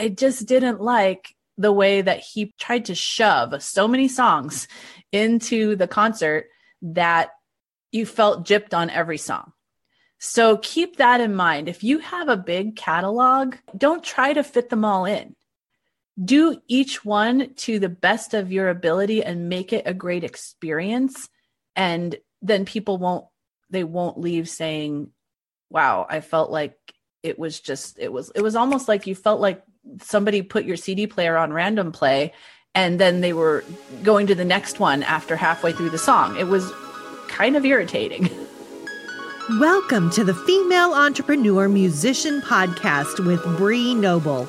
I just didn't like the way that he tried to shove so many songs into the concert that you felt gypped on every song. So keep that in mind. If you have a big catalog, don't try to fit them all in. Do each one to the best of your ability and make it a great experience. And then people won't, they won't leave saying, wow, I felt like it was just, it was, it was almost like you felt like somebody put your CD player on random play and then they were going to the next one after halfway through the song. It was kind of irritating. Welcome to the Female Entrepreneur Musician Podcast with Bree Noble.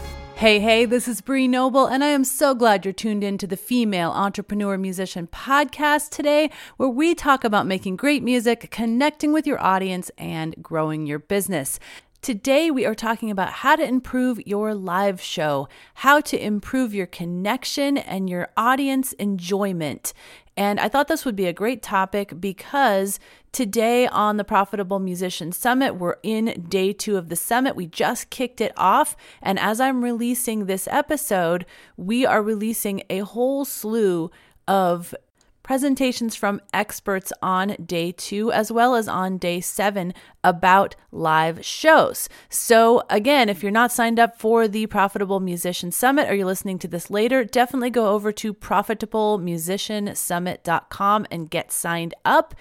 Hey, hey, this is Bree Noble, and I am so glad you're tuned in to the Female Entrepreneur Musician podcast today, where we talk about making great music, connecting with your audience, and growing your business. Today, we are talking about how to improve your live show, how to improve your connection and your audience enjoyment. And I thought this would be a great topic because today on the Profitable Musician Summit, we're in day two of the summit. We just kicked it off. And as I'm releasing this episode, we are releasing a whole slew of presentations from experts on day two as well as on day seven about live shows. So, again, if you're not signed up for the Profitable Musician Summit or you're listening to this later, definitely go over to profitablemusiciansummit.com and get signed up.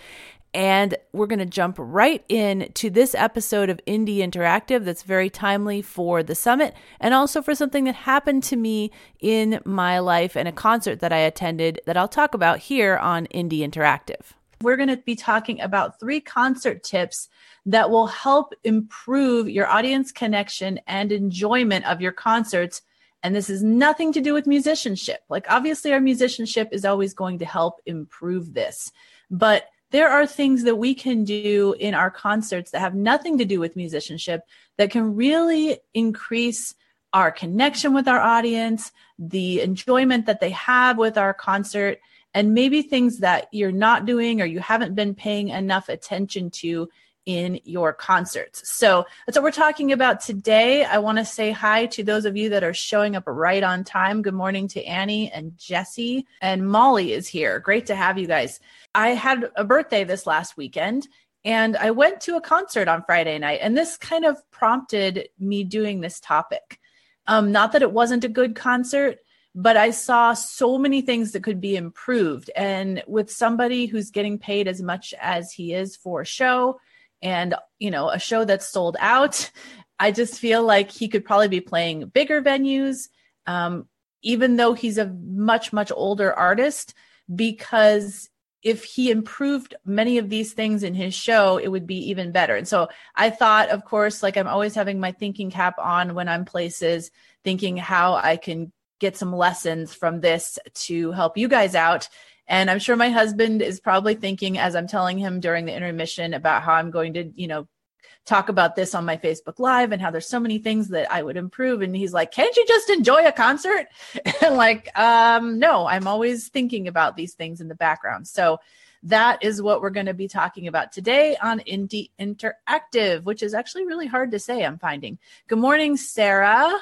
And we're going to jump right in to this episode of Indie Interactive that's very timely for the summit and also for something that happened to me in my life and a concert that I attended that I'll talk about here on Indie Interactive. We're going to be talking about three concert tips that will help improve your audience connection and enjoyment of your concerts. And this is nothing to do with musicianship. Like, obviously, our musicianship is always going to help improve this. But there are things that we can do in our concerts that have nothing to do with musicianship that can really increase our connection with our audience, the enjoyment that they have with our concert, and maybe things that you're not doing or you haven't been paying enough attention to in your concerts. So that's what we're talking about today. I want to say hi to those of you that are showing up right on time. Good morning to Annie and Jesse, and Molly is here. Great to have you guys. I had a birthday this last weekend. And I went to a concert on Friday night, and this kind of prompted me doing this topic. Um, not that it wasn't a good concert, but I saw so many things that could be improved. And with somebody who's getting paid as much as he is for a show, and you know a show that's sold out i just feel like he could probably be playing bigger venues um, even though he's a much much older artist because if he improved many of these things in his show it would be even better. And so i thought of course like i'm always having my thinking cap on when i'm places thinking how i can get some lessons from this to help you guys out and I'm sure my husband is probably thinking as I'm telling him during the intermission about how I'm going to, you know, talk about this on my Facebook Live and how there's so many things that I would improve. And he's like, Can't you just enjoy a concert? And like, um, no, I'm always thinking about these things in the background. So that is what we're going to be talking about today on Indie Interactive, which is actually really hard to say, I'm finding. Good morning, Sarah.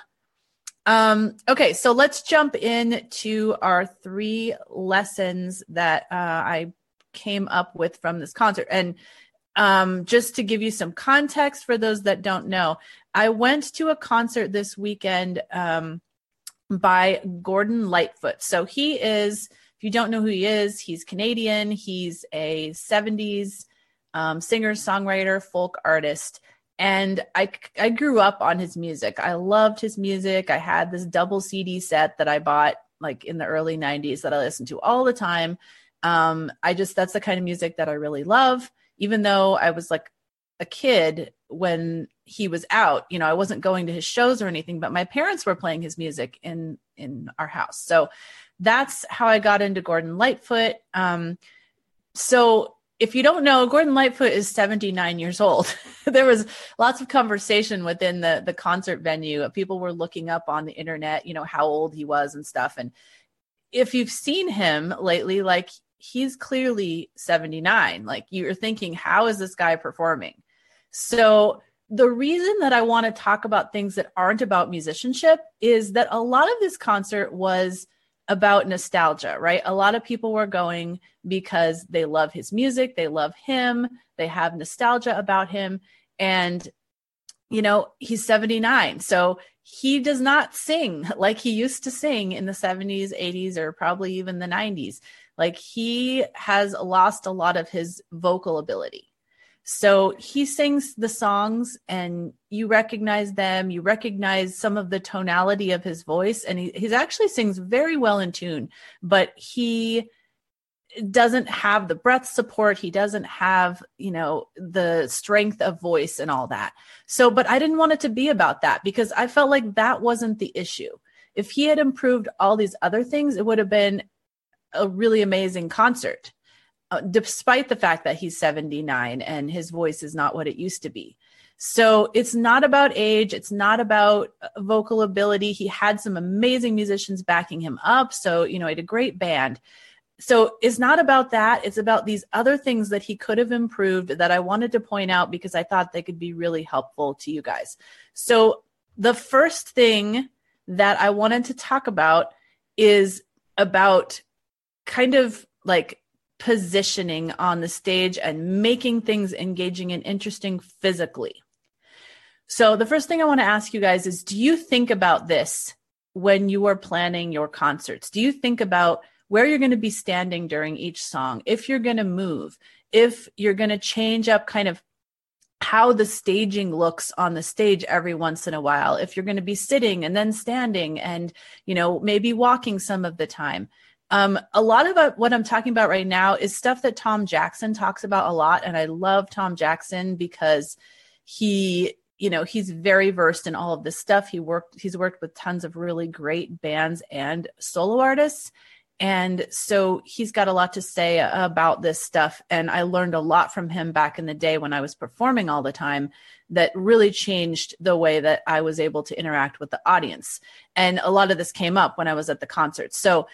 Um, okay, so let's jump in to our three lessons that uh, I came up with from this concert. And um, just to give you some context for those that don't know, I went to a concert this weekend um, by Gordon Lightfoot. So he is, if you don't know who he is, he's Canadian. He's a 70s um, singer, songwriter, folk artist and I I grew up on his music. I loved his music. I had this double CD set that I bought like in the early 90s that I listened to all the time. Um, I just that's the kind of music that I really love. Even though I was like a kid when he was out. You know, I wasn't going to his shows or anything, but my parents were playing his music in in our house. So that's how I got into Gordon Lightfoot. Um, so if you don't know, Gordon Lightfoot is 79 years old. there was lots of conversation within the the concert venue. People were looking up on the internet, you know, how old he was and stuff. And if you've seen him lately, like he's clearly 79. Like you're thinking, how is this guy performing? So the reason that I want to talk about things that aren't about musicianship is that a lot of this concert was about nostalgia, right? A lot of people were going because they love his music, they love him, they have nostalgia about him. And, you know, he's 79. So he does not sing like he used to sing in the 70s, 80s, or probably even the 90s. Like he has lost a lot of his vocal ability. So he sings the songs and you recognize them, you recognize some of the tonality of his voice, and he he's actually sings very well in tune, but he doesn't have the breath support. He doesn't have you know the strength of voice and all that. So but i didn't want it to be about that because i felt like that wasn't the issue. If he had improved all these other things it would have been a really amazing concert despite the fact that he's 79 and his voice is not what it used to be. So it's not about age, it's not about uh, vocal ability. He had some amazing musicians backing him up. So, you know, he had a great band. So it's not about that. It's about these other things that he could have improved that I wanted to point out because I thought they could be really helpful to you guys. So the first thing that I wanted to talk about is about kind of like positioning on the stage and making things engaging and interesting physically. So, the first thing I want to ask you guys is do you think about this when you are planning your concerts? Do you think about where you're going to be standing during each song, if you're going to move, if you're going to change up kind of how the staging looks on the stage every once in a while if you're going to be sitting and then standing and you know maybe walking some of the time um, a lot of what I'm talking about right now is stuff that Tom Jackson talks about a lot. And I love Tom Jackson because he, you know, he's very versed in all of this stuff. He worked, he's worked with tons of really great bands and solo artists. And so he's got a lot to say about this stuff. And I learned a lot from him back in the day when I was performing all the time that really changed the way that I was able to interact with the audience. And a lot of this came up when I was at the concert. So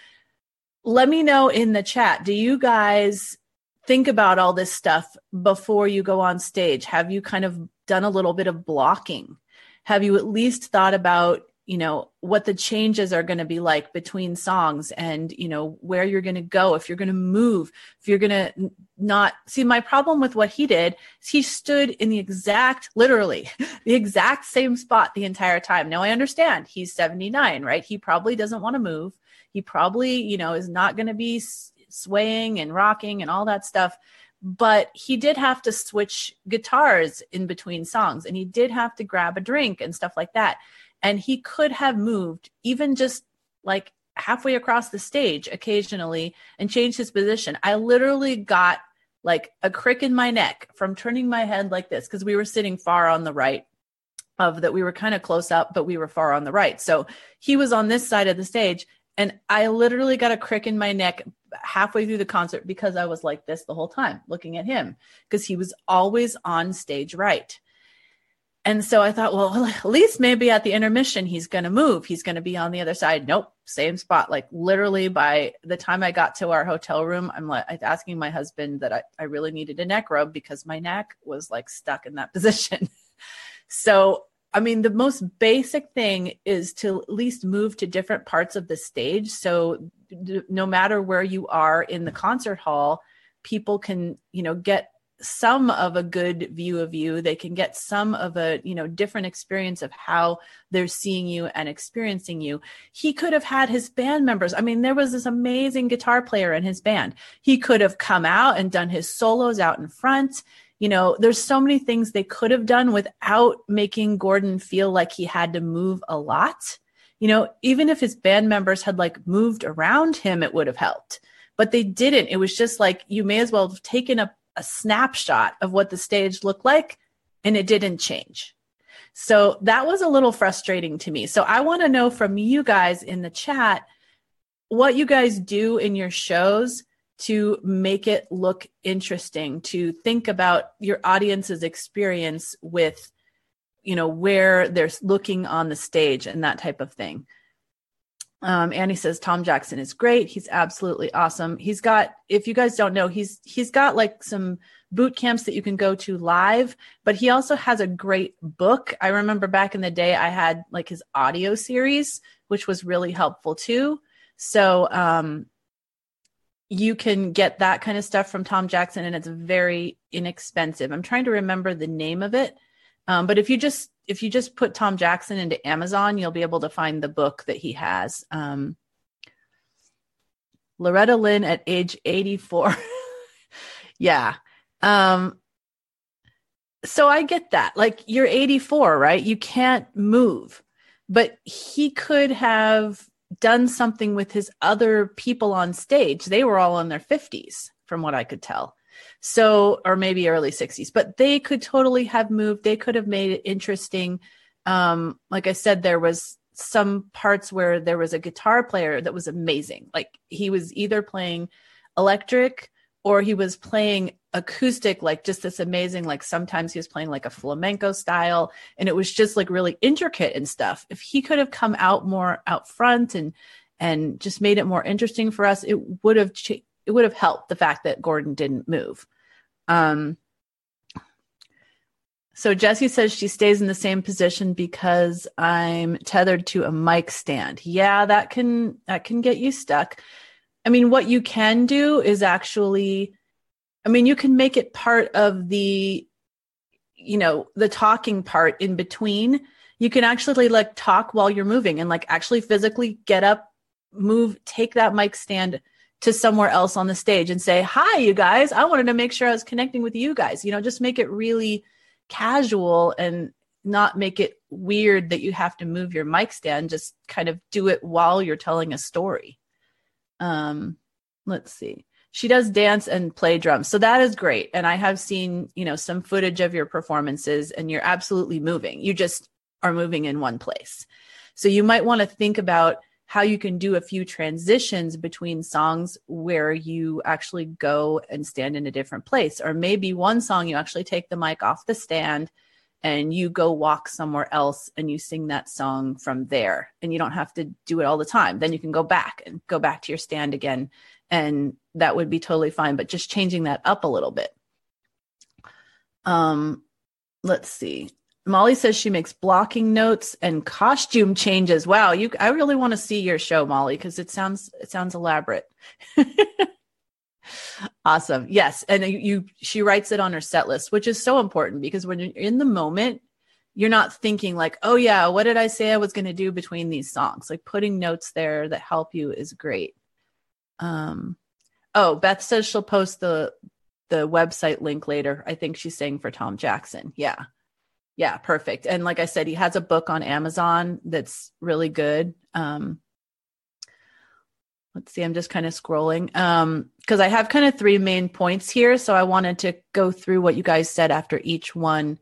let me know in the chat. Do you guys think about all this stuff before you go on stage? Have you kind of done a little bit of blocking? Have you at least thought about, you know, what the changes are going to be like between songs and, you know, where you're going to go, if you're going to move, if you're going to not see my problem with what he did is he stood in the exact, literally the exact same spot the entire time. Now I understand he's 79, right? He probably doesn't want to move he probably, you know, is not going to be swaying and rocking and all that stuff. But he did have to switch guitars in between songs and he did have to grab a drink and stuff like that. And he could have moved even just like halfway across the stage occasionally and changed his position. I literally got like a crick in my neck from turning my head like this because we were sitting far on the right of that we were kind of close up but we were far on the right so he was on this side of the stage and I literally got a crick in my neck halfway through the concert because I was like this the whole time looking at him because he was always on stage right. And so I thought, well, at least maybe at the intermission, he's going to move. He's going to be on the other side. Nope, same spot. Like literally by the time I got to our hotel room, I'm like asking my husband that I, I really needed a neck rub because my neck was like stuck in that position. so I mean, the most basic thing is to at least move to different parts of the stage. So d- no matter where you are in the concert hall, people can, you know, get some of a good view of you. They can get some of a, you know, different experience of how they're seeing you and experiencing you. He could have had his band members. I mean, there was this amazing guitar player in his band. He could have come out and done his solos out in front you know, there's so many things they could have done without making Gordon feel like he had to move a lot. You know, even if his band members had like moved around him, it would have helped. But they didn't. It was just like you may as well have taken a, a snapshot of what the stage looked like and it didn't change. So that was a little frustrating to me. So I want to know from you guys in the chat what you guys do in your shows to make it look interesting, to think about your audience's experience with, you know, where they're looking on the stage and that type of thing. Um, Annie says Tom Jackson is great. He's absolutely awesome. He's got, if you guys don't know, he's he's got like some boot camps that you can go to live, but he also has a great book. I remember back in the day, I had like his audio series, which was really helpful too. So um, you can get that kind of stuff from Tom Jackson, and it's very inexpensive. I'm trying to remember the name of it, um, but if you just if you just put Tom Jackson into Amazon, you'll be able to find the book that he has. Um, Loretta Lynn at age 84. yeah. Um, so I get that. Like you're 84, right? You can't move, but he could have done something with his other people on stage. They were all in their 50s, from what I could tell. So, or maybe early 60s, but they could totally have moved. They could have made it interesting. Um, like I said, there was some parts where there was a guitar player that was amazing. Like he was either playing electric or he was playing acoustic like just this amazing like sometimes he was playing like a flamenco style and it was just like really intricate and stuff if he could have come out more out front and and just made it more interesting for us it would have ch- it would have helped the fact that gordon didn't move um so Jesse says she stays in the same position because I'm tethered to a mic stand. Yeah, that can that can get you stuck. I mean, what you can do is actually I mean, you can make it part of the, you know, the talking part in between. You can actually like talk while you're moving and like actually physically get up, move, take that mic stand to somewhere else on the stage and say, Hi, you guys. I wanted to make sure I was connecting with you guys. You know, just make it really casual and not make it weird that you have to move your mic stand. Just kind of do it while you're telling a story. Um, let's see she does dance and play drums. So that is great. And I have seen, you know, some footage of your performances and you're absolutely moving. You just are moving in one place. So you might want to think about how you can do a few transitions between songs where you actually go and stand in a different place. Or maybe one song you actually take the mic off the stand and you go walk somewhere else and you sing that song from there. And you don't have to do it all the time. Then you can go back and go back to your stand again and that would be totally fine but just changing that up a little bit. Um let's see. Molly says she makes blocking notes and costume changes. Wow you i really want to see your show molly because it sounds it sounds elaborate. Awesome. Yes and you she writes it on her set list which is so important because when you're in the moment you're not thinking like oh yeah what did i say i was going to do between these songs? Like putting notes there that help you is great. Um, oh, Beth says she'll post the the website link later. I think she's saying for Tom Jackson. Yeah. Yeah, perfect. And like I said, he has a book on Amazon that's really good. Um, let's see, I'm just kind of scrolling. Um, because I have kind of three main points here. So I wanted to go through what you guys said after each one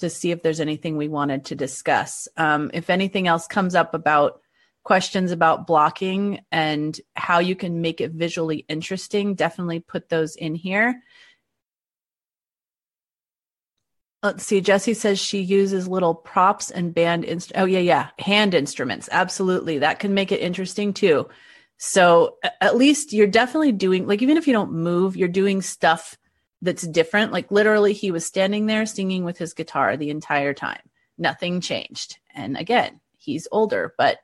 to see if there's anything we wanted to discuss. Um, if anything else comes up about questions about blocking and how you can make it visually interesting, definitely put those in here. Let's see. Jesse says she uses little props and band. Inst- oh yeah, yeah, hand instruments. Absolutely, that can make it interesting too. So at least you're definitely doing like even if you don't move, you're doing stuff that's different. Like literally, he was standing there singing with his guitar the entire time. Nothing changed. And again, he's older, but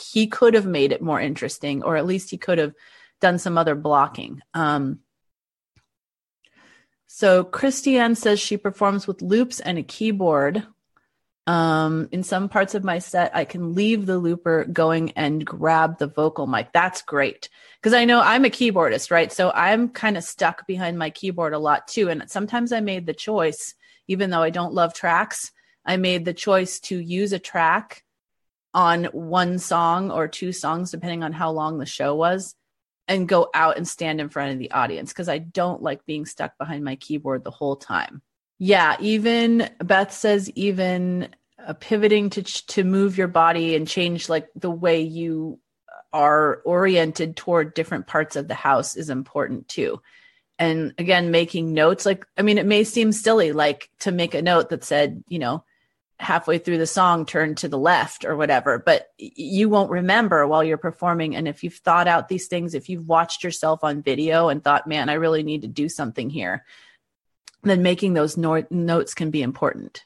he could have made it more interesting, or at least he could have done some other blocking. Um, so Christiane says she performs with loops and a keyboard. Um, in some parts of my set, I can leave the looper going and grab the vocal mic. That's great because I know I'm a keyboardist, right? So I'm kind of stuck behind my keyboard a lot too. And sometimes I made the choice, even though I don't love tracks, I made the choice to use a track on one song or two songs, depending on how long the show was, and go out and stand in front of the audience because I don't like being stuck behind my keyboard the whole time. Yeah, even Beth says even uh, pivoting to to move your body and change like the way you are oriented toward different parts of the house is important too. And again, making notes like I mean it may seem silly like to make a note that said, you know, halfway through the song turn to the left or whatever but you won't remember while you're performing. And if you've thought out these things if you've watched yourself on video and thought man i really need to do something here then making those no- notes can be important.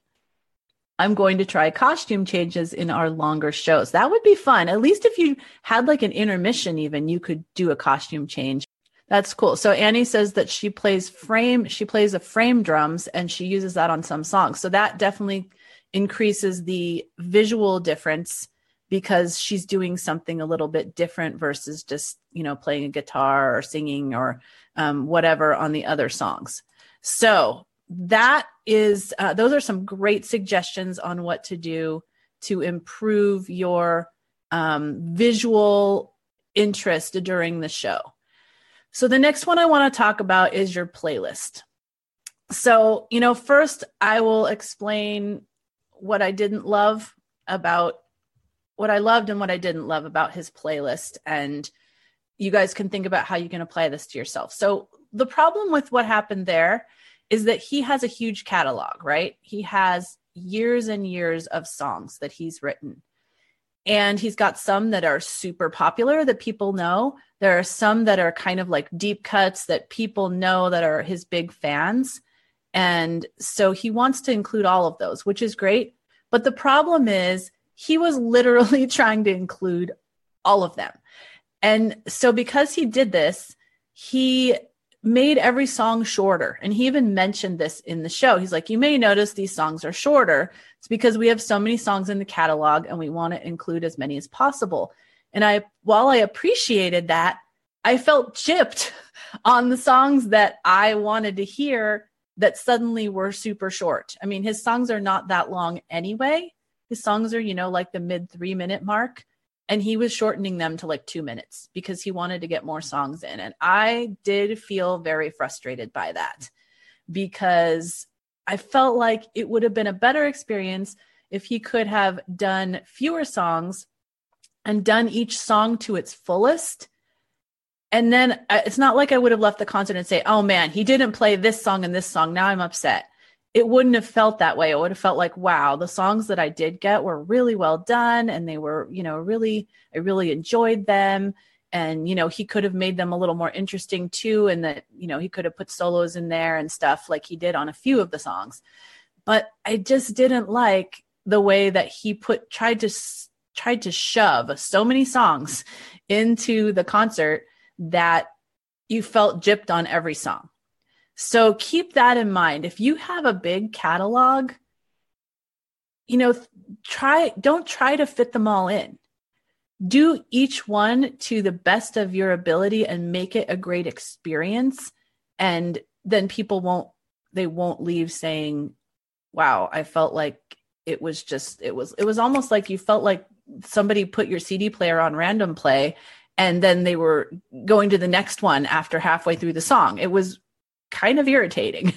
I'm going to try costume changes in our longer shows. That would be fun. At least if you had like an intermission even you could do a costume change. That's cool. So Annie says that she plays frame, she plays a frame drums and she uses that on some songs. So that definitely increases the visual difference because she's doing something a little bit different versus just you know playing a guitar or singing or um, whatever on the other songs. So that is uh, those are some great suggestions on what to do to improve your um, visual interest during the show. So the next one i want to talk about is your playlist. So you know first i will explain what I didn't love about what I loved and what I didn't love about his playlist. And you guys can think about how you can apply this to yourself. So, the problem with what happened there is that he has a huge catalog, right? He has years and years of songs that he's written. And he's got some that are super popular that people know. There are some that are kind of like deep cuts that people know that are his big fans. And so he wants to include all of those, which is great. But the problem is he was literally trying to include all of them. And so because he did this, he made every song shorter. And he even mentioned this in the show. He's like, You may notice these songs are shorter. It's because we have so many songs in the catalog and we want to include as many as possible. And I, while I appreciated that, I felt chipped on the songs that I wanted to hear that suddenly were super short. I mean, his songs are not that long anyway. His songs are, you know, like the mid three minute mark. And he was shortening them to like two minutes because he wanted to get more songs in. And I did feel very frustrated by that because I felt like it would have been a better experience if he could have done fewer songs and done each song to its fullest and then uh, it's not like I would have left the concert and say, oh man, he didn't play this song and this song. Now I'm upset. It wouldn't have felt that way. It would have felt like, wow, the songs that I did get were really well done and they were, you know, really, I really enjoyed them. And, you know, he could have made them a little more interesting too. And that, you know, he could have put solos in there and stuff like he did on a few of the songs. But I just didn't like the way that he put, tried to, tried to shove so many songs into the concert that you felt gypped on every song. So keep that in mind. If you have a big catalog, you know, try don't try to fit them all in. Do each one to the best of your ability and make it a great experience and then people won't they won't leave saying, "Wow, I felt like it was just it was it was almost like you felt like somebody put your CD player on random play and then they were going to the next one after halfway through the song. It was kind of irritating.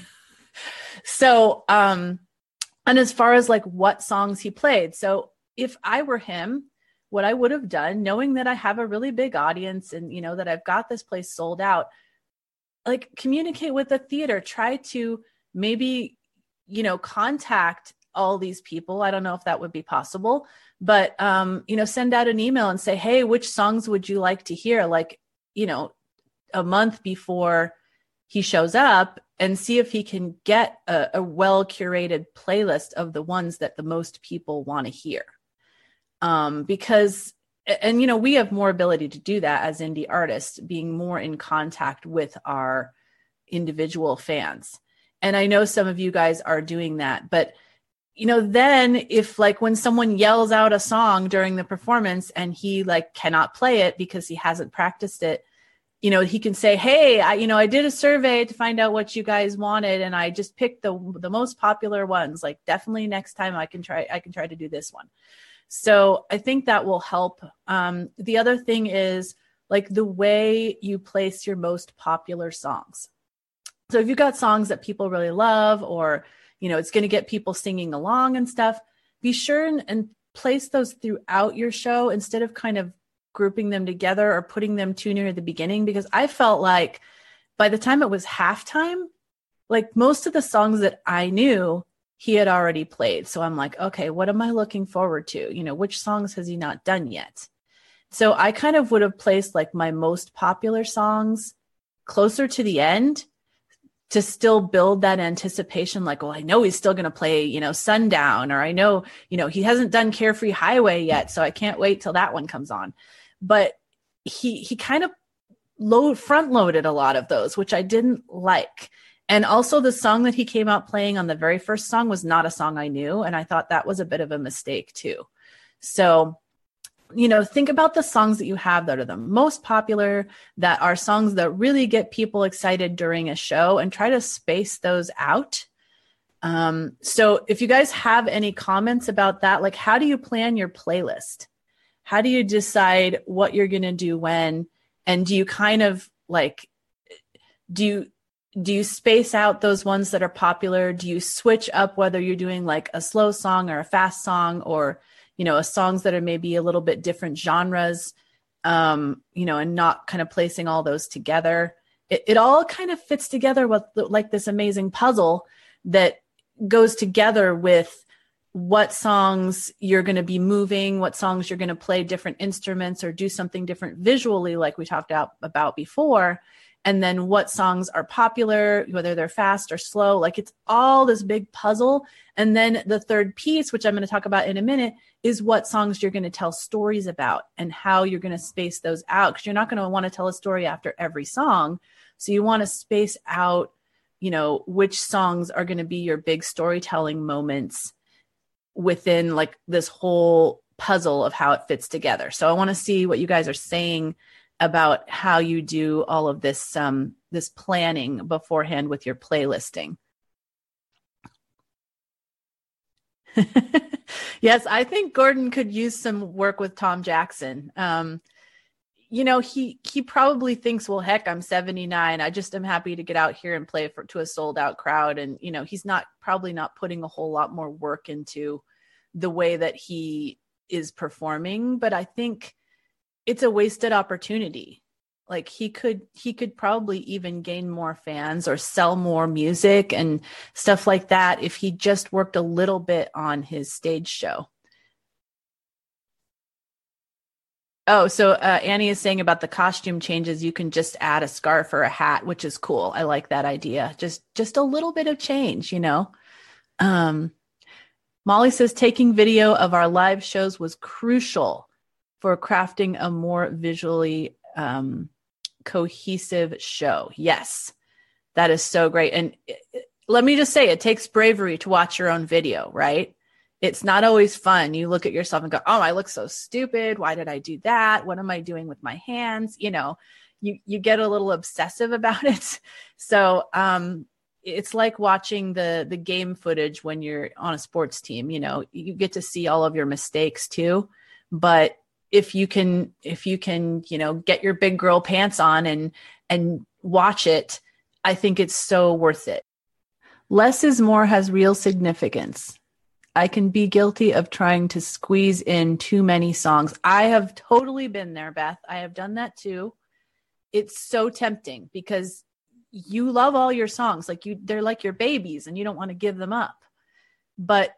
so, um, and as far as like what songs he played, so if I were him, what I would have done, knowing that I have a really big audience and you know that I've got this place sold out, like communicate with the theater, try to maybe, you know, contact all these people. I don't know if that would be possible, but um, you know, send out an email and say, "Hey, which songs would you like to hear?" Like, you know, a month before he shows up and see if he can get a, a well curated playlist of the ones that the most people want to hear. Um, because and you know we have more ability to do that as indie artists being more in contact with our individual fans and i know some of you guys are doing that but you know then if like when someone yells out a song during the performance and he like cannot play it because he hasn't practiced it you know he can say hey I, you know i did a survey to find out what you guys wanted and i just picked the the most popular ones. Like definitely next time i can try i can try to do this one. So i think that will help. Um, the other thing is like the way you place your most popular songs. So if you've got songs that people really love or you know, it's going to get people singing along and stuff. Be sure and, and place those throughout your show instead of kind of grouping them together or putting them too near the beginning because I felt like by the time it was halftime, like most of the songs that I knew, he had already played. So I'm like, okay, what am I looking forward to? You know, which songs has he not done yet? So I kind of would have placed like my most popular songs closer to the end to still build that anticipation like well i know he's still going to play you know sundown or i know you know he hasn't done carefree highway yet so i can't wait till that one comes on. But he he kind of load front loaded a lot of those which i didn't like. And also the song that he came out playing on the very first song was not a song i knew and i thought that was a bit of a mistake too. So you know, think about the songs that you have that are the most popular, that are songs that really get people excited during a show, and try to space those out. Um, so, if you guys have any comments about that, like how do you plan your playlist? How do you decide what you're going to do when? And do you kind of like, do you do you space out those ones that are popular? Do you switch up whether you're doing like a slow song or a fast song or you know, songs that are maybe a little bit different genres, um, you know, and not kind of placing all those together. It, it all kind of fits together with like this amazing puzzle that goes together with what songs you're going to be moving, what songs you're going to play different instruments or do something different visually, like we talked out about before and then what songs are popular, whether they're fast or slow. Like it's all this big puzzle. And then the third piece, which I'm going to talk about in a minute, is what songs you're going to tell stories about and how you're going to space those out. Because you're not going to want to tell a story after every song. So you want to space out, you know, which songs are going to be your big storytelling moments within like this whole puzzle of how it fits together. So I want to see what you guys are saying about how you do all of this um, this planning beforehand with your playlisting. yes, I think Gordon could use some work with Tom Jackson. Um, you know, he he probably thinks, well, heck, I'm 79. I just am happy to get out here and play for to a sold out crowd. And you know, he's not probably not putting a whole lot more work into the way that he is performing. But I think it's a wasted opportunity. Like he could he could probably even gain more fans or sell more music and stuff like that if he just worked a little bit on his stage show. Oh so uh, annie is saying about the costume changes you can just add a scarf or a hat which is cool. I like that idea. Just just a little bit of change you know? Um molly says taking video of our live shows was crucial for crafting a more visually um, cohesive show. Yes, that is so great. And let me just say, it takes bravery to watch your own video, right? It's not always fun. You look at yourself and go, "Oh, I look so stupid. Why did I do that? What am I doing with my hands?" You know, you you get a little obsessive about it. So, um, it's like watching the the game footage when you're on a sports team. You know, you get to see all of your mistakes too, but if you can if you can you know get your big girl pants on and and watch it i think it's so worth it. Less is more has real significance. I can be guilty of trying to squeeze in too many songs. I have totally been there beth. I have done that too. It's so tempting because you love all your songs. Like you they're like your babies and you don't want to give them up. But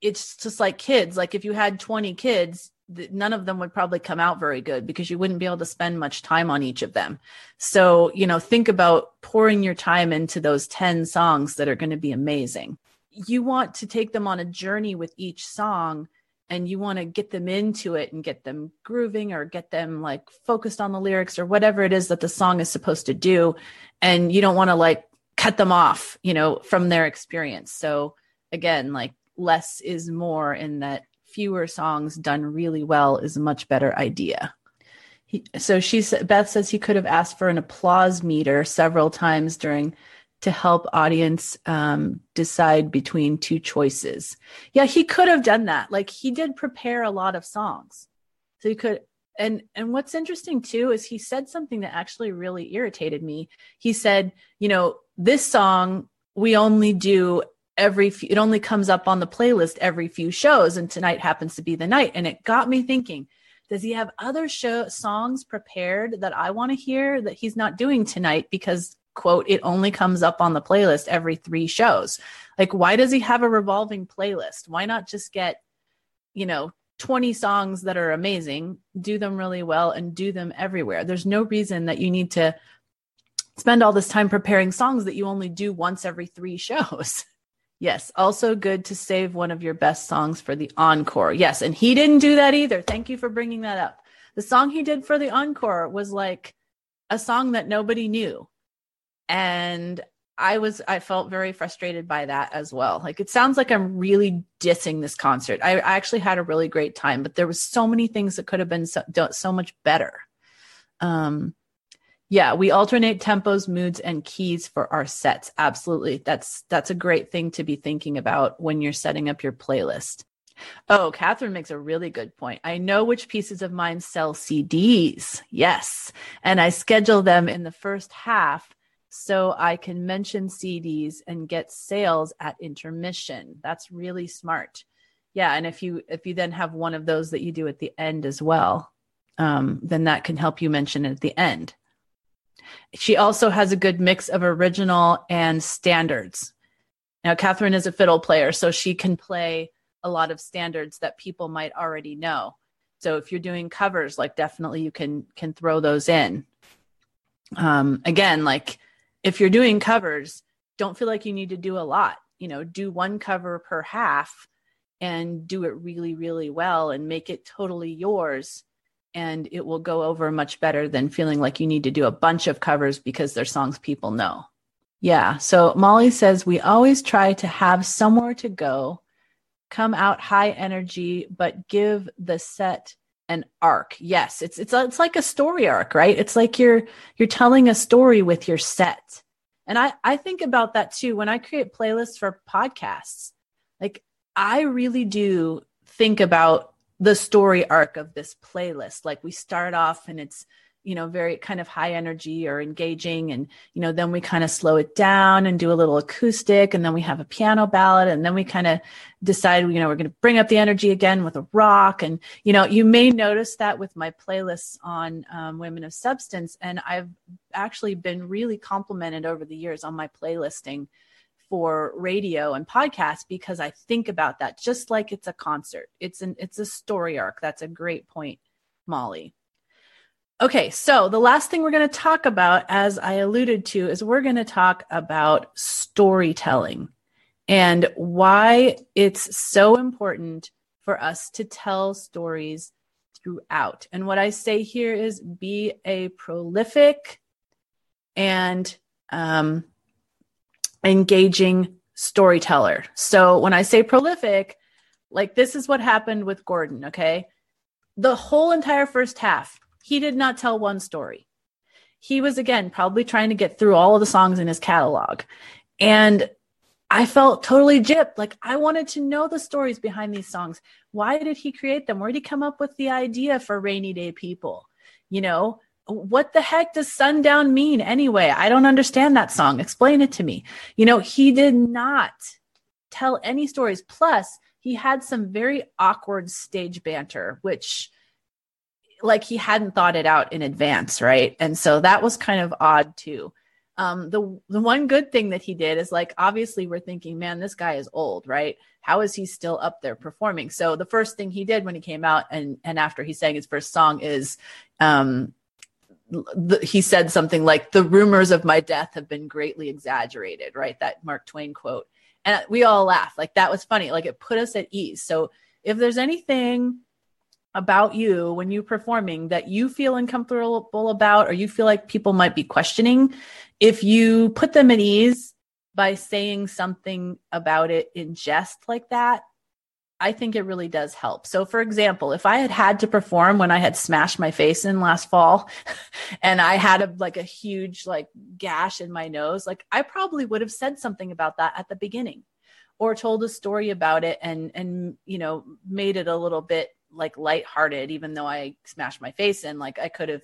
it's just like kids. Like if you had 20 kids none of them would probably come out very good because you wouldn't be able to spend much time on each of them. So, you know, think about pouring your time into those 10 songs that are going to be amazing. You want to take them on a journey with each song and you want to get them into it and get them grooving or get them like focused on the lyrics or whatever it is that the song is supposed to do. And you don't want to like cut them off, you know, from their experience. So, again, like less is more in that fewer songs done really well is a much better idea. He, so she Beth says he could have asked for an applause meter several times during to help audience um, decide between two choices. Yeah, he could have done that. Like he did prepare a lot of songs, so he could. And and what's interesting too is he said something that actually really irritated me. He said, you know, this song we only do every few, it only comes up on the playlist every few shows and tonight happens to be the night and it got me thinking does he have other show songs prepared that I want to hear that he's not doing tonight because quote it only comes up on the playlist every 3 shows? Like why does he have a revolving playlist? Why not just get you know 20 songs that are amazing do them really well and do them everywhere? There's no reason that you need to spend all this time preparing songs that you only do once every 3 shows Yes. Also good to save one of your best songs for the encore. Yes. And he didn't do that either. Thank you for bringing that up. The song he did for the encore was like a song that nobody knew. And I was, I felt very frustrated by that as well. Like it sounds like I'm really dissing this concert. I, I actually had a really great time, but there was so many things that could have been so, so much better. Um, yeah, we alternate tempos, moods, and keys for our sets. Absolutely. That's that's a great thing to be thinking about when you're setting up your playlist. Oh, Catherine makes a really good point. I know which pieces of mine sell CDs. Yes. And I schedule them in the first half so I can mention CDs and get sales at intermission. That's really smart. Yeah, and if you if you then have one of those that you do at the end as well, um, then that can help you mention it at the end. She also has a good mix of original and standards. Now, Catherine is a fiddle player, so she can play a lot of standards that people might already know. So if you're doing covers, like definitely you can can throw those in. Um, again, like if you're doing covers, don't feel like you need to do a lot. You know, do one cover per half and do it really, really well and make it totally yours and it will go over much better than feeling like you need to do a bunch of covers because they're songs people know. Yeah. So Molly says we always try to have somewhere to go, come out high energy, but give the set an arc. Yes, it's it's it's like a story arc, right? It's like you're you're telling a story with your set. And I I think about that too when I create playlists for podcasts. Like I really do think about the story arc of this playlist. Like we start off and it's, you know, very kind of high energy or engaging. And, you know, then we kind of slow it down and do a little acoustic. And then we have a piano ballad. And then we kind of decide, you know, we're going to bring up the energy again with a rock. And, you know, you may notice that with my playlists on um, women of substance. And I've actually been really complimented over the years on my playlisting for radio and podcasts because I think about that just like it's a concert. It's an it's a story arc. That's a great point, Molly. Okay, so the last thing we're going to talk about as I alluded to is we're going to talk about storytelling and why it's so important for us to tell stories throughout. And what I say here is be a prolific and um, engaging storyteller. So when I say prolific, like this is what happened with Gordon, okay? The whole entire first half, he did not tell one story. He was again probably trying to get through all of the songs in his catalog. And I felt totally gypped. Like I wanted to know the stories behind these songs. Why did he create them? Where did he come up with the idea for rainy day people? You know, what the heck does sundown mean anyway? I don't understand that song. Explain it to me. You know, he did not tell any stories. Plus, he had some very awkward stage banter, which like he hadn't thought it out in advance, right? And so that was kind of odd too. Um, the the one good thing that he did is like obviously we're thinking, man, this guy is old, right? How is he still up there performing? So the first thing he did when he came out and and after he sang his first song is um, he said something like the rumors of my death have been greatly exaggerated right? That mark twain quote. And we all laughed. Like that was funny. Like it put us at ease. So if there's anything about you when you're performing that you feel uncomfortable about or you feel like people might be questioning if you put them at ease by saying something about it in jest like that I think it really does help. So, for example, if I had had to perform when I had smashed my face in last fall and I had a, like a huge like gash in my nose, like I probably would have said something about that at the beginning or told a story about it and, and, you know, made it a little bit like lighthearted, even though I smashed my face in, like I could have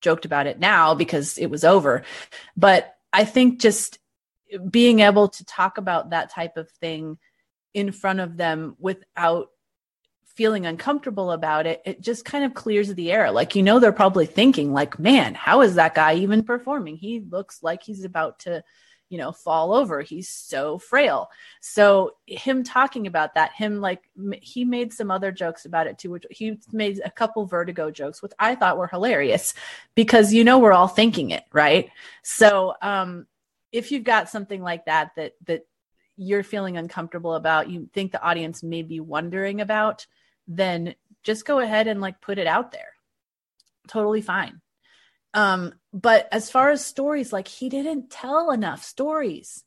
joked about it now because it was over. But I think just being able to talk about that type of thing in front of them without feeling uncomfortable about it, it just kind of clears the air. Like, you know, they're probably thinking, like, man, how is that guy even performing? He looks like he's about to, you know, fall over. He's so frail. So, him talking about that, him like, he made some other jokes about it too, which he made a couple vertigo jokes, which I thought were hilarious because, you know, we're all thinking it, right? So, um, if you've got something like that, that, that, you're feeling uncomfortable about, you think the audience may be wondering about, then just go ahead and like put it out there. Totally fine. Um, but as far as stories, like he didn't tell enough stories.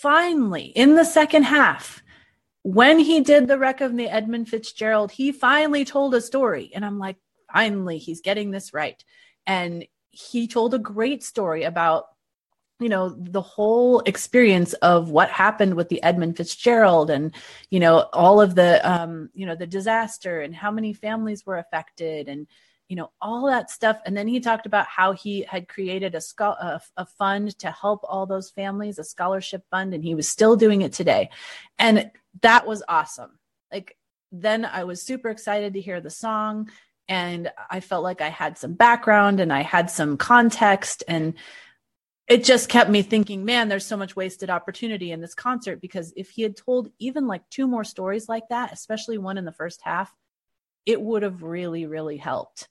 Finally, in the second half, when he did the wreck of the Edmund Fitzgerald, he finally told a story. And I'm like, finally, he's getting this right. And he told a great story about you know the whole experience of what happened with the Edmund Fitzgerald and you know all of the um you know the disaster and how many families were affected and you know all that stuff. And then he talked about how he had created a, sco- a, a fund to help all those families a scholarship fund and he was still doing it today. And that was awesome. Like then I was super excited to hear the song and I felt like I had some background and I had some context. And it just kept me thinking, man, there's so much wasted opportunity in this concert because if he had told even like two more stories like that, especially one in the first half, it would have really, really helped.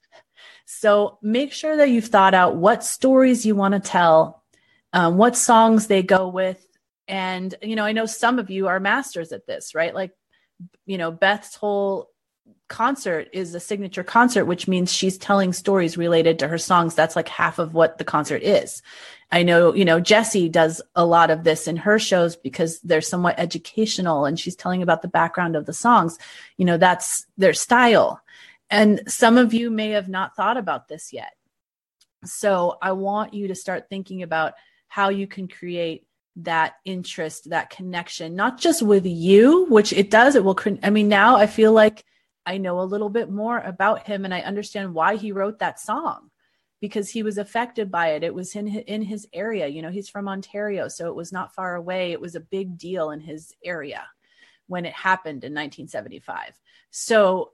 So make sure that you've thought out what stories you want to tell, um, what songs they go with. And, you know, I know some of you are masters at this, right? Like, you know, Beth's whole concert is a signature concert, which means she's telling stories related to her songs. That's like half of what the concert is. I know, you know, Jessie does a lot of this in her shows because they're somewhat educational and she's telling about the background of the songs. You know, that's their style. And some of you may have not thought about this yet. So I want you to start thinking about how you can create that interest, that connection, not just with you, which it does, it will, I mean, now I feel like I know a little bit more about him and I understand why he wrote that song because he was affected by it. It was in in his area. You know, he's from Ontario, so it was not far away. It was a big deal in his area when it happened in 1975. So,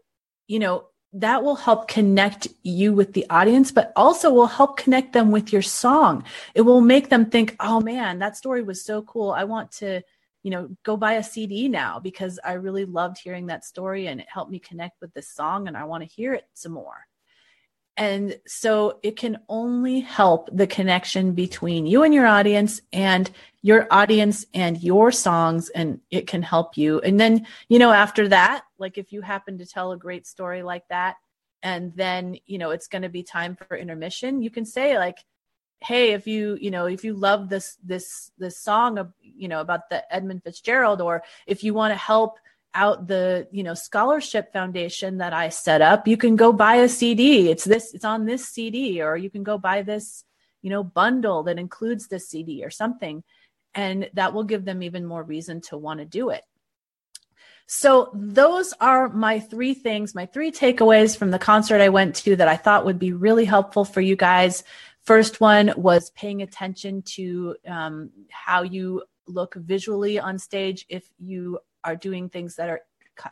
you know, that will help connect you with the audience, but also will help connect them with your song. It will make them think, "Oh man, that story was so cool. I want to." You know, go buy a CD now because I really loved hearing that story and it helped me connect with this song and I want to hear it some more. And so it can only help the connection between you and your audience and your audience and your songs, and it can help you. And then, you know, after that, like if you happen to tell a great story like that, and then, you know, it's going to be time for intermission, you can say, like, hey if you you know if you love this this this song of you know about the edmund fitzgerald or if you want to help out the you know scholarship foundation that i set up you can go buy a cd it's this it's on this cd or you can go buy this you know bundle that includes this cd or something and that will give them even more reason to want to do it. So those are my three things my three takeaways from the concert i went to that i thought would be really helpful for you guys first one was paying attention to um, how you look visually on stage if you are doing things that are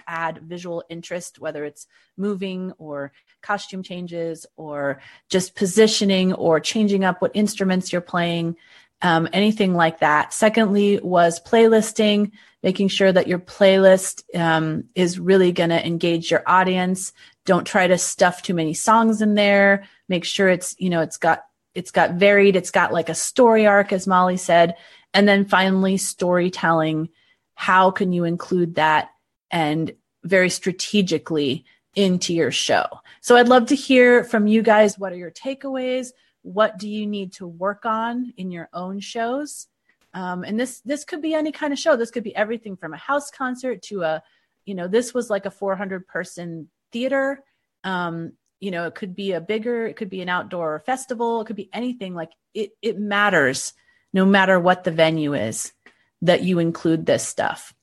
add visual interest, whether it's moving or costume changes or just positioning or changing up what instruments you're playing, um, anything like that. Secondly, was playlisting, making sure that your playlist um, is really going to engage your audience. Don't try to stuff too many songs in there. Make sure it's you know it's got it's got varied. It's got like a story arc, as Molly said, and then finally storytelling how can you include that and very strategically into your show. So I'd love to hear from you guys what are your takeaways? What do you need to work on in your own shows? Um, and this this could be any kind of show. This could be everything from a house concert to a, you know, this was like a 400 person theater. Um, you know, it could be a bigger, it could be an outdoor festival, it could be anything. Like it it matters no matter what the venue is that you include this stuff.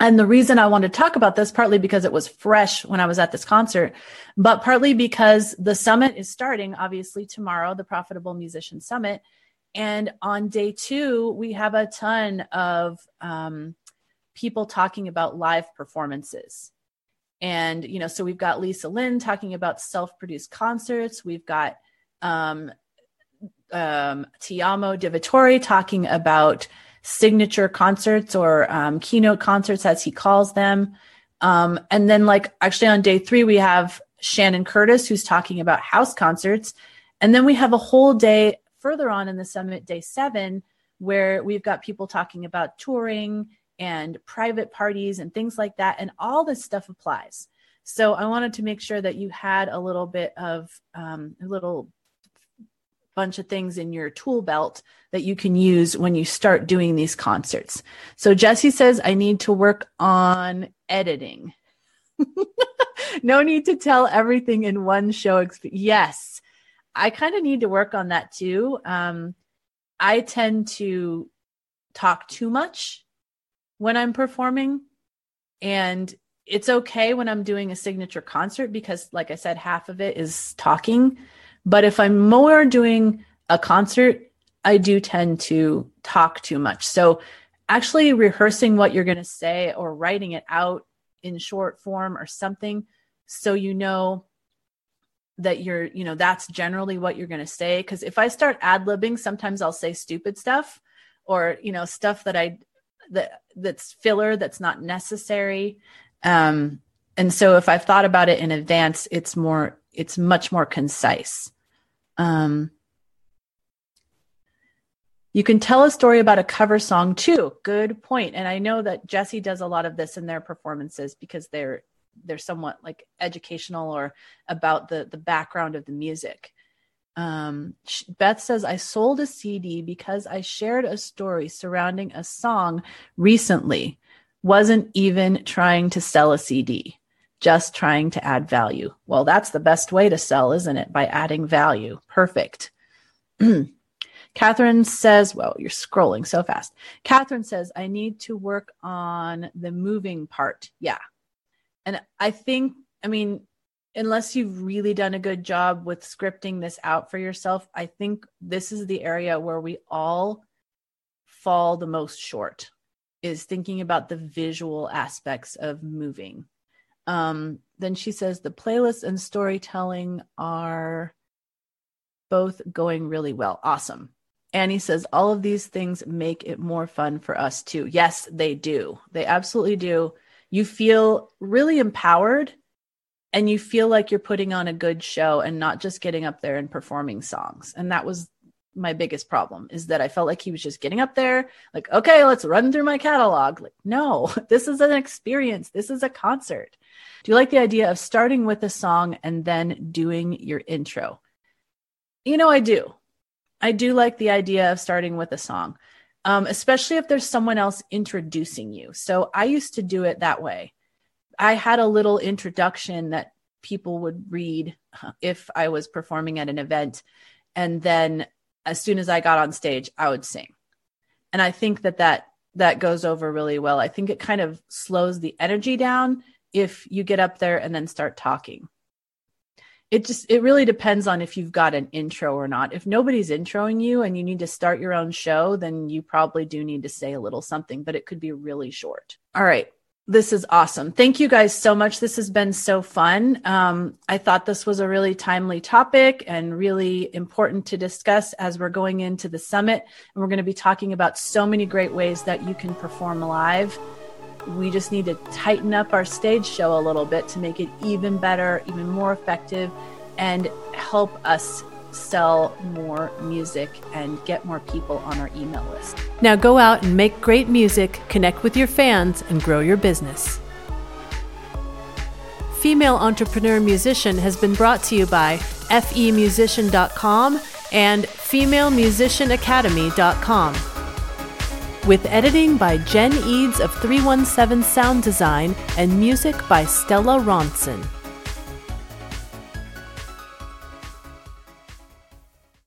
And the reason I want to talk about this, partly because it was fresh when I was at this concert, but partly because the summit is starting obviously tomorrow, the Profitable Musician Summit. And on day two, we have a ton of um, people talking about live performances. And, you know, so we've got Lisa Lynn talking about self produced concerts. We've got um, um, Tiamo De Vittori talking about signature concerts or um, keynote concerts, as he calls them. Um, and then, like, actually, on day three, we have Shannon Curtis, who's talking about house concerts. And then we have a whole day further on in the summit, day seven, where we've got people talking about touring and private parties and things like that. And all this stuff applies. So I wanted to make sure that you had a little bit of um, a little bunch of things in your tool belt that you can use when you start doing these concerts. So Jesse says, I need to work on editing. no need to tell everything in one show. Exp- yes, I kind of need to work on that too. Um, I tend to talk too much when I'm performing. And it's okay when I'm doing a signature concert because, like I said, half of it is talking. But if I'm more doing a concert, I do tend to talk too much. So, actually rehearsing what you're going to say or writing it out in short form or something so you know that you're, you know, that's generally what you're going to say. Because if I start ad libbing, sometimes I'll say stupid stuff or, you know, stuff that I, that that's filler that's not necessary. Um and so if i've thought about it in advance it's more it's much more concise. Um you can tell a story about a cover song too. Good point. And i know that jesse does a lot of this in their performances because they're they're somewhat like educational or about the the background of the music um, Beth says, I sold a CD because I shared a story surrounding a song recently. Wasn't even trying to sell a CD, just trying to add value. Well, that's the best way to sell, isn't it? By adding value. Perfect. Catherine says, well, you're scrolling so fast. Catherine says, I need to work on the moving part. Yeah. And I think, I mean, unless you've really done a good job with scripting this out for yourself, I think this is the area where we all fall the most short is thinking about the visual aspects of moving. Um, then she says the playlist and storytelling are both going really well. Awesome. Annie says all of these things make it more fun for us too. Yes, they do. They absolutely do. You feel really empowered and you feel like you're putting on a good show and not just getting up there and performing songs. And that was my biggest problem is that I felt like he was just getting up there, like, okay, let's run through my catalog. Like, no, this is an experience. This is a concert. Do you like the idea of starting with a song and then doing your intro? You know, I do. I do like the idea of starting with a song, um, especially if there's someone else introducing you. So I used to do it that way. I had a little introduction that people would read if I was performing at an event. And then as soon as I got on stage, I would sing. And I think that that, that goes over really well. I think it kind of slows the energy down if you get up there and then start talking. It just, it really depends on if you've got an intro or not. If nobody's introing you and you need to start your own show, then you probably do need to say a little something, but it could be really short. All right. This is awesome. Thank you guys so much. This has been so fun. Um, I thought this was a really timely topic and really important to discuss as we're going into the summit. And we're going to be talking about so many great ways that you can perform live. We just need to tighten up our stage show a little bit to make it even better, even more effective, and help us sell more music and get more people on our email list. Now go out and make great music, connect with your fans, and grow your business. Female Entrepreneur Musician has been brought to you by femusician.com and femalemusicianacademy.com. With editing by Jen Eads of 317 Sound Design and music by Stella Ronson.